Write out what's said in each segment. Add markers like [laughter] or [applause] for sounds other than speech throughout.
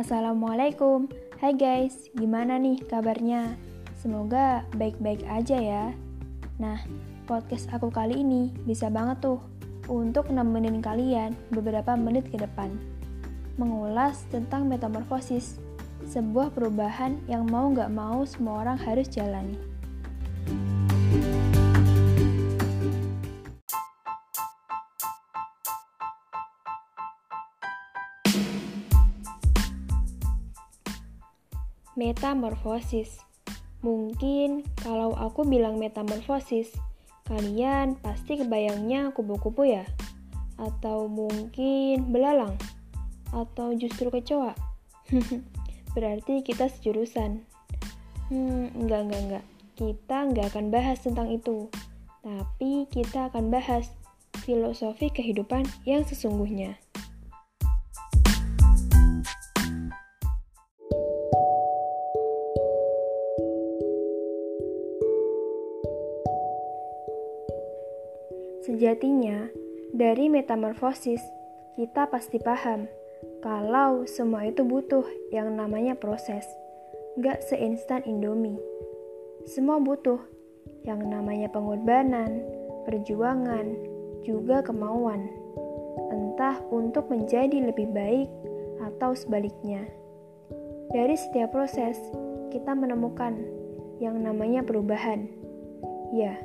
Assalamualaikum. Hai guys, gimana nih kabarnya? Semoga baik-baik aja ya. Nah, podcast aku kali ini bisa banget tuh untuk nemenin kalian beberapa menit ke depan. Mengulas tentang metamorfosis, sebuah perubahan yang mau gak mau semua orang harus jalani. Metamorfosis. Mungkin kalau aku bilang metamorfosis, kalian pasti kebayangnya kupu-kupu ya? Atau mungkin belalang? Atau justru kecoa? [laughs] Berarti kita sejurusan. Hmm, enggak, enggak, enggak. Kita enggak akan bahas tentang itu. Tapi kita akan bahas filosofi kehidupan yang sesungguhnya. Sejatinya, dari metamorfosis, kita pasti paham kalau semua itu butuh yang namanya proses, gak seinstan Indomie. Semua butuh yang namanya pengorbanan, perjuangan, juga kemauan, entah untuk menjadi lebih baik atau sebaliknya. Dari setiap proses, kita menemukan yang namanya perubahan. Ya,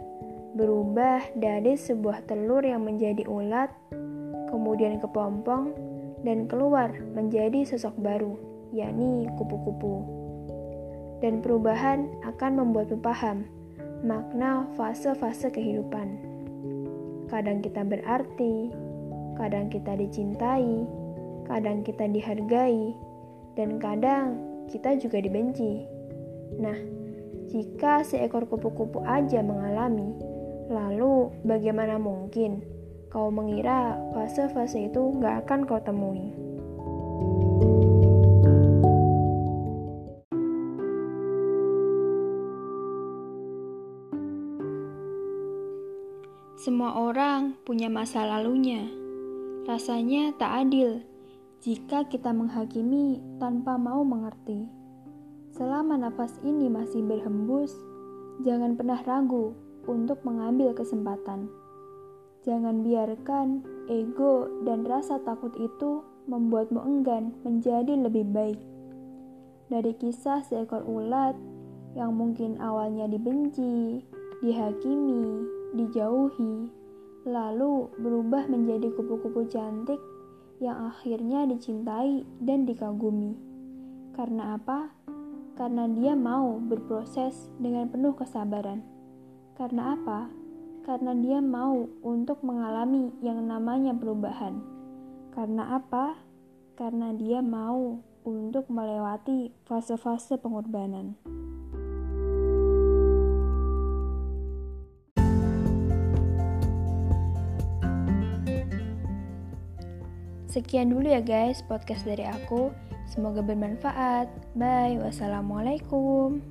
berubah dari sebuah telur yang menjadi ulat, kemudian kepompong, dan keluar menjadi sosok baru, yakni kupu-kupu. Dan perubahan akan membuatmu paham makna fase-fase kehidupan. Kadang kita berarti, kadang kita dicintai, kadang kita dihargai, dan kadang kita juga dibenci. Nah, jika seekor kupu-kupu aja mengalami Lalu, bagaimana mungkin kau mengira fase-fase itu gak akan kau temui? Semua orang punya masa lalunya. Rasanya tak adil jika kita menghakimi tanpa mau mengerti. Selama nafas ini masih berhembus, jangan pernah ragu untuk mengambil kesempatan. Jangan biarkan ego dan rasa takut itu membuatmu enggan menjadi lebih baik. Dari kisah seekor ulat yang mungkin awalnya dibenci, dihakimi, dijauhi, lalu berubah menjadi kupu-kupu cantik yang akhirnya dicintai dan dikagumi. Karena apa? Karena dia mau berproses dengan penuh kesabaran. Karena apa? Karena dia mau untuk mengalami yang namanya perubahan. Karena apa? Karena dia mau untuk melewati fase-fase pengorbanan. Sekian dulu ya guys podcast dari aku. Semoga bermanfaat. Bye. Wassalamualaikum.